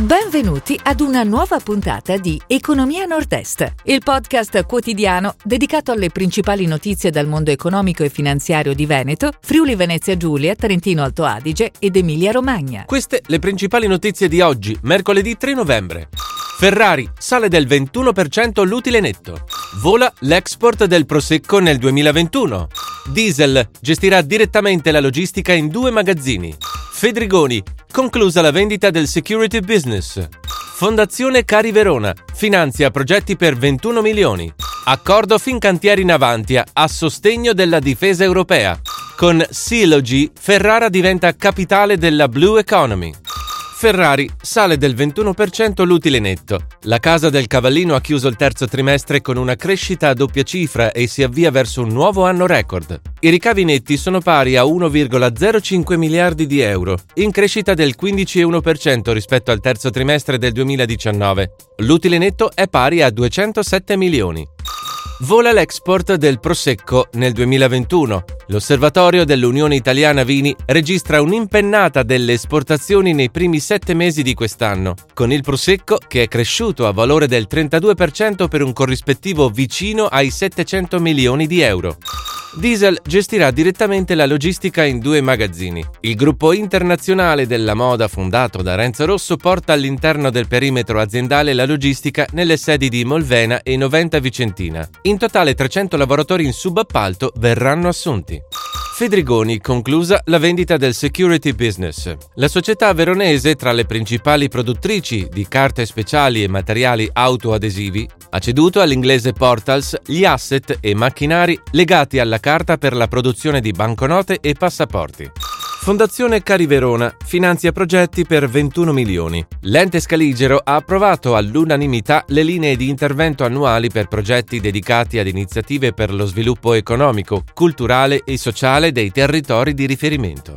Benvenuti ad una nuova puntata di Economia Nord-Est, il podcast quotidiano dedicato alle principali notizie dal mondo economico e finanziario di Veneto, Friuli Venezia Giulia, Trentino Alto Adige ed Emilia Romagna. Queste le principali notizie di oggi, mercoledì 3 novembre. Ferrari sale del 21% l'utile netto. Vola l'export del Prosecco nel 2021. Diesel gestirà direttamente la logistica in due magazzini. Fedrigoni, conclusa la vendita del security business. Fondazione Cari Verona, finanzia progetti per 21 milioni. Accordo Fincantieri in Avantia a sostegno della difesa europea. Con Silogy, Ferrara diventa capitale della Blue Economy. Ferrari sale del 21% l'utile netto. La casa del cavallino ha chiuso il terzo trimestre con una crescita a doppia cifra e si avvia verso un nuovo anno record. I ricavi netti sono pari a 1,05 miliardi di euro, in crescita del 15,1% rispetto al terzo trimestre del 2019. L'utile netto è pari a 207 milioni. Vola l'export del Prosecco nel 2021. L'osservatorio dell'Unione Italiana Vini registra un'impennata delle esportazioni nei primi sette mesi di quest'anno, con il Prosecco che è cresciuto a valore del 32% per un corrispettivo vicino ai 700 milioni di euro. Diesel gestirà direttamente la logistica in due magazzini. Il gruppo internazionale della moda fondato da Renzo Rosso porta all'interno del perimetro aziendale la logistica nelle sedi di Molvena e Noventa Vicentina. In totale 300 lavoratori in subappalto verranno assunti. Fedrigoni conclusa la vendita del security business. La società veronese, tra le principali produttrici di carte speciali e materiali autoadesivi, ha ceduto all'inglese Portals gli asset e macchinari legati alla carta per la produzione di banconote e passaporti. Fondazione Cari Verona finanzia progetti per 21 milioni. L'ente Scaligero ha approvato all'unanimità le linee di intervento annuali per progetti dedicati ad iniziative per lo sviluppo economico, culturale e sociale dei territori di riferimento.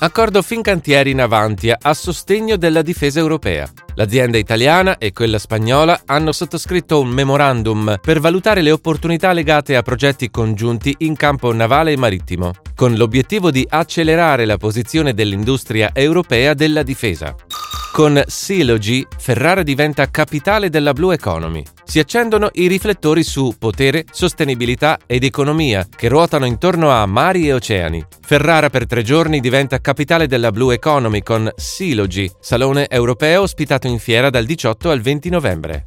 Accordo Fincantieri in Avantia a sostegno della difesa europea. L'azienda italiana e quella spagnola hanno sottoscritto un memorandum per valutare le opportunità legate a progetti congiunti in campo navale e marittimo, con l'obiettivo di accelerare la posizione dell'industria europea della difesa. Con Silogy, Ferrara diventa capitale della Blue Economy. Si accendono i riflettori su potere, sostenibilità ed economia che ruotano intorno a mari e oceani. Ferrara per tre giorni diventa capitale della Blue Economy con Silogy, salone europeo ospitato in fiera dal 18 al 20 novembre.